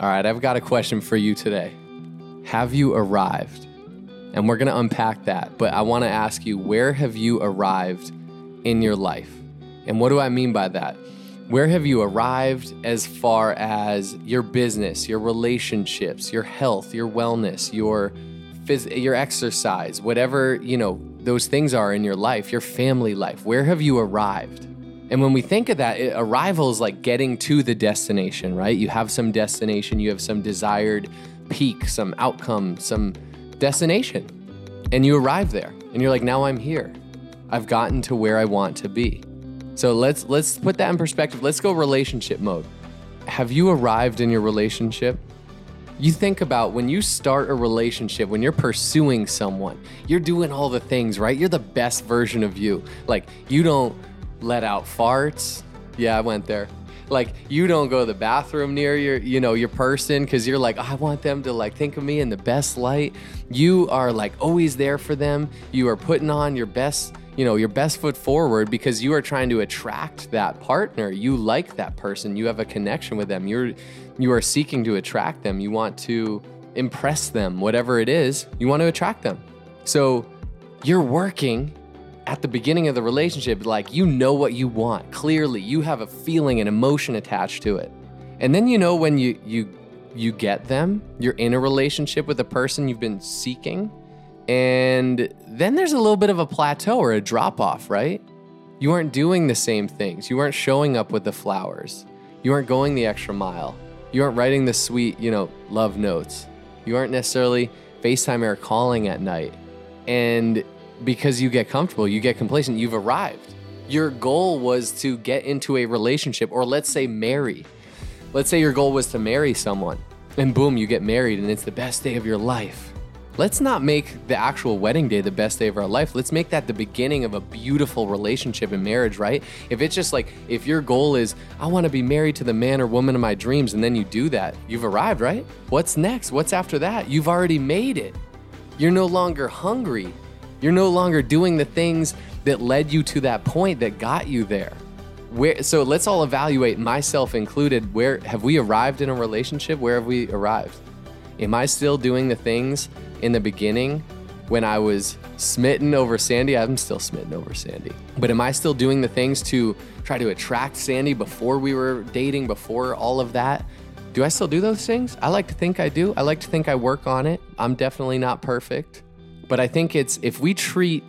All right, I've got a question for you today. Have you arrived? And we're going to unpack that, but I want to ask you where have you arrived in your life? And what do I mean by that? Where have you arrived as far as your business, your relationships, your health, your wellness, your phys- your exercise, whatever, you know, those things are in your life, your family life? Where have you arrived? And when we think of that, it, arrival is like getting to the destination, right? You have some destination, you have some desired peak, some outcome, some destination. And you arrive there. And you're like, "Now I'm here. I've gotten to where I want to be." So let's let's put that in perspective. Let's go relationship mode. Have you arrived in your relationship? You think about when you start a relationship, when you're pursuing someone, you're doing all the things, right? You're the best version of you. Like you don't let out farts. Yeah, I went there. Like you don't go to the bathroom near your, you know, your person because you're like, I want them to like think of me in the best light. You are like always there for them. You are putting on your best, you know, your best foot forward because you are trying to attract that partner. You like that person. You have a connection with them. You're you are seeking to attract them. You want to impress them, whatever it is, you want to attract them. So you're working at the beginning of the relationship, like you know what you want. Clearly, you have a feeling and emotion attached to it. And then you know when you you you get them, you're in a relationship with a person you've been seeking, and then there's a little bit of a plateau or a drop off, right? You aren't doing the same things. You aren't showing up with the flowers. You aren't going the extra mile. You aren't writing the sweet, you know, love notes. You aren't necessarily FaceTime or calling at night. And because you get comfortable, you get complacent, you've arrived. Your goal was to get into a relationship, or let's say marry. Let's say your goal was to marry someone, and boom, you get married, and it's the best day of your life. Let's not make the actual wedding day the best day of our life. Let's make that the beginning of a beautiful relationship and marriage, right? If it's just like, if your goal is, I want to be married to the man or woman of my dreams, and then you do that, you've arrived, right? What's next? What's after that? You've already made it. You're no longer hungry. You're no longer doing the things that led you to that point that got you there. Where, so let's all evaluate, myself included, where have we arrived in a relationship? Where have we arrived? Am I still doing the things in the beginning when I was smitten over Sandy? I'm still smitten over Sandy. But am I still doing the things to try to attract Sandy before we were dating, before all of that? Do I still do those things? I like to think I do. I like to think I work on it. I'm definitely not perfect. But I think it's if we treat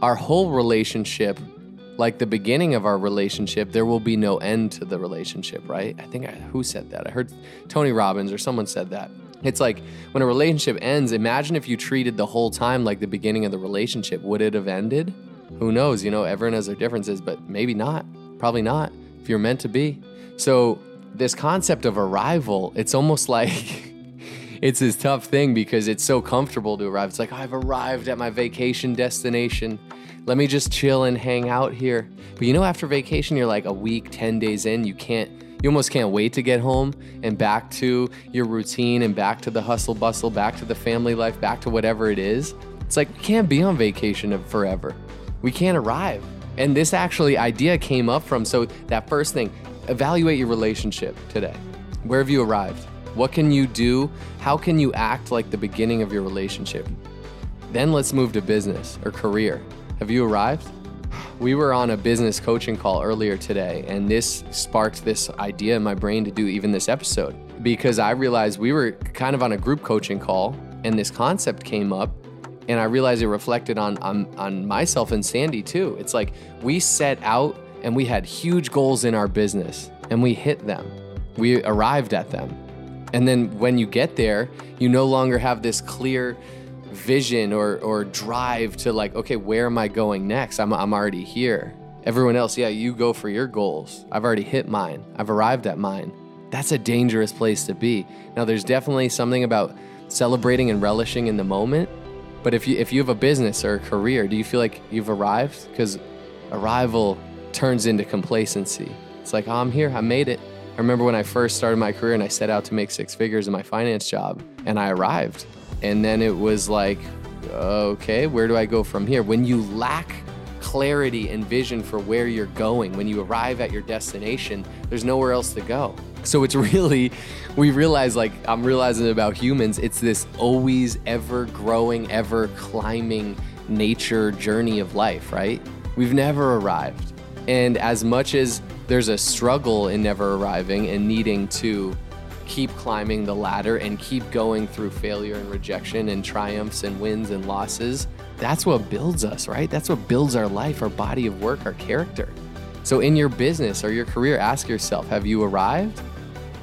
our whole relationship like the beginning of our relationship, there will be no end to the relationship, right? I think I, who said that? I heard Tony Robbins or someone said that. It's like when a relationship ends, imagine if you treated the whole time like the beginning of the relationship. Would it have ended? Who knows? You know, everyone has their differences, but maybe not. Probably not if you're meant to be. So, this concept of arrival, it's almost like it's this tough thing because it's so comfortable to arrive. It's like, oh, I've arrived at my vacation destination. Let me just chill and hang out here. But you know, after vacation, you're like a week, 10 days in, you can't you almost can't wait to get home and back to your routine and back to the hustle bustle, back to the family life, back to whatever it is. It's like we can't be on vacation forever. We can't arrive. And this actually idea came up from so that first thing, evaluate your relationship today. Where have you arrived? What can you do? How can you act like the beginning of your relationship? Then let's move to business or career. Have you arrived? We were on a business coaching call earlier today, and this sparked this idea in my brain to do even this episode because I realized we were kind of on a group coaching call, and this concept came up, and I realized it reflected on on, on myself and Sandy too. It's like we set out and we had huge goals in our business, and we hit them. We arrived at them. And then when you get there, you no longer have this clear vision or or drive to like, okay, where am I going next? I'm I'm already here. Everyone else, yeah, you go for your goals. I've already hit mine. I've arrived at mine. That's a dangerous place to be. Now there's definitely something about celebrating and relishing in the moment. But if you if you have a business or a career, do you feel like you've arrived? Because arrival turns into complacency. It's like, oh, I'm here, I made it. I remember when I first started my career and I set out to make six figures in my finance job, and I arrived. And then it was like, okay, where do I go from here? When you lack clarity and vision for where you're going, when you arrive at your destination, there's nowhere else to go. So it's really, we realize, like, I'm realizing about humans, it's this always ever growing, ever climbing nature journey of life, right? We've never arrived. And as much as there's a struggle in never arriving and needing to keep climbing the ladder and keep going through failure and rejection and triumphs and wins and losses, that's what builds us, right? That's what builds our life, our body of work, our character. So, in your business or your career, ask yourself have you arrived?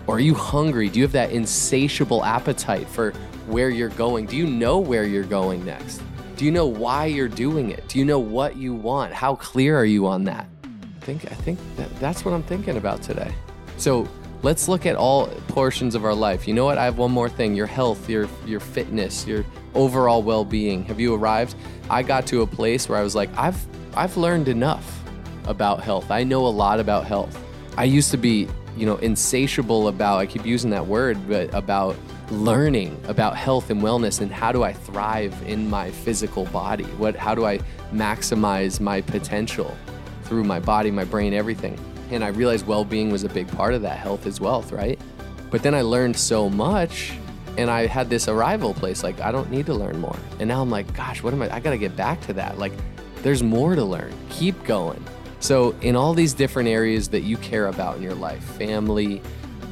Or are you hungry? Do you have that insatiable appetite for where you're going? Do you know where you're going next? Do you know why you're doing it? Do you know what you want? How clear are you on that? I think I think that that's what I'm thinking about today. So, let's look at all portions of our life. You know what? I have one more thing. Your health, your your fitness, your overall well-being. Have you arrived? I got to a place where I was like, I've I've learned enough about health. I know a lot about health. I used to be you know, insatiable about, I keep using that word, but about learning about health and wellness and how do I thrive in my physical body? What, how do I maximize my potential through my body, my brain, everything? And I realized well being was a big part of that. Health is wealth, right? But then I learned so much and I had this arrival place like, I don't need to learn more. And now I'm like, gosh, what am I? I got to get back to that. Like, there's more to learn. Keep going. So, in all these different areas that you care about in your life family,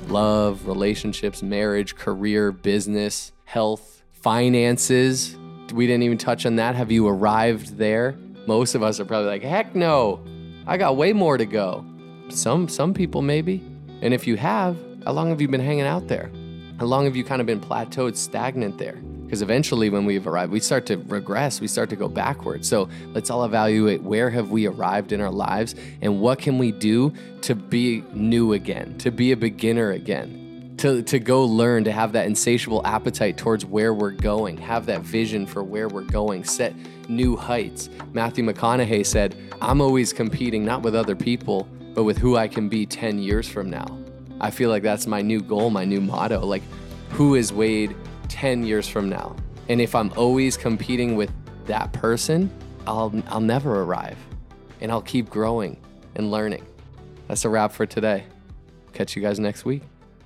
love, relationships, marriage, career, business, health, finances we didn't even touch on that. Have you arrived there? Most of us are probably like, heck no, I got way more to go. Some some people maybe. And if you have, how long have you been hanging out there? How long have you kind of been plateaued, stagnant there? Because eventually, when we've arrived, we start to regress, we start to go backwards. So let's all evaluate where have we arrived in our lives and what can we do to be new again, to be a beginner again, to, to go learn, to have that insatiable appetite towards where we're going, have that vision for where we're going, set new heights. Matthew McConaughey said, I'm always competing not with other people, but with who I can be 10 years from now. I feel like that's my new goal, my new motto. Like, who is Wade 10 years from now. And if I'm always competing with that person, I'll, I'll never arrive and I'll keep growing and learning. That's a wrap for today. Catch you guys next week.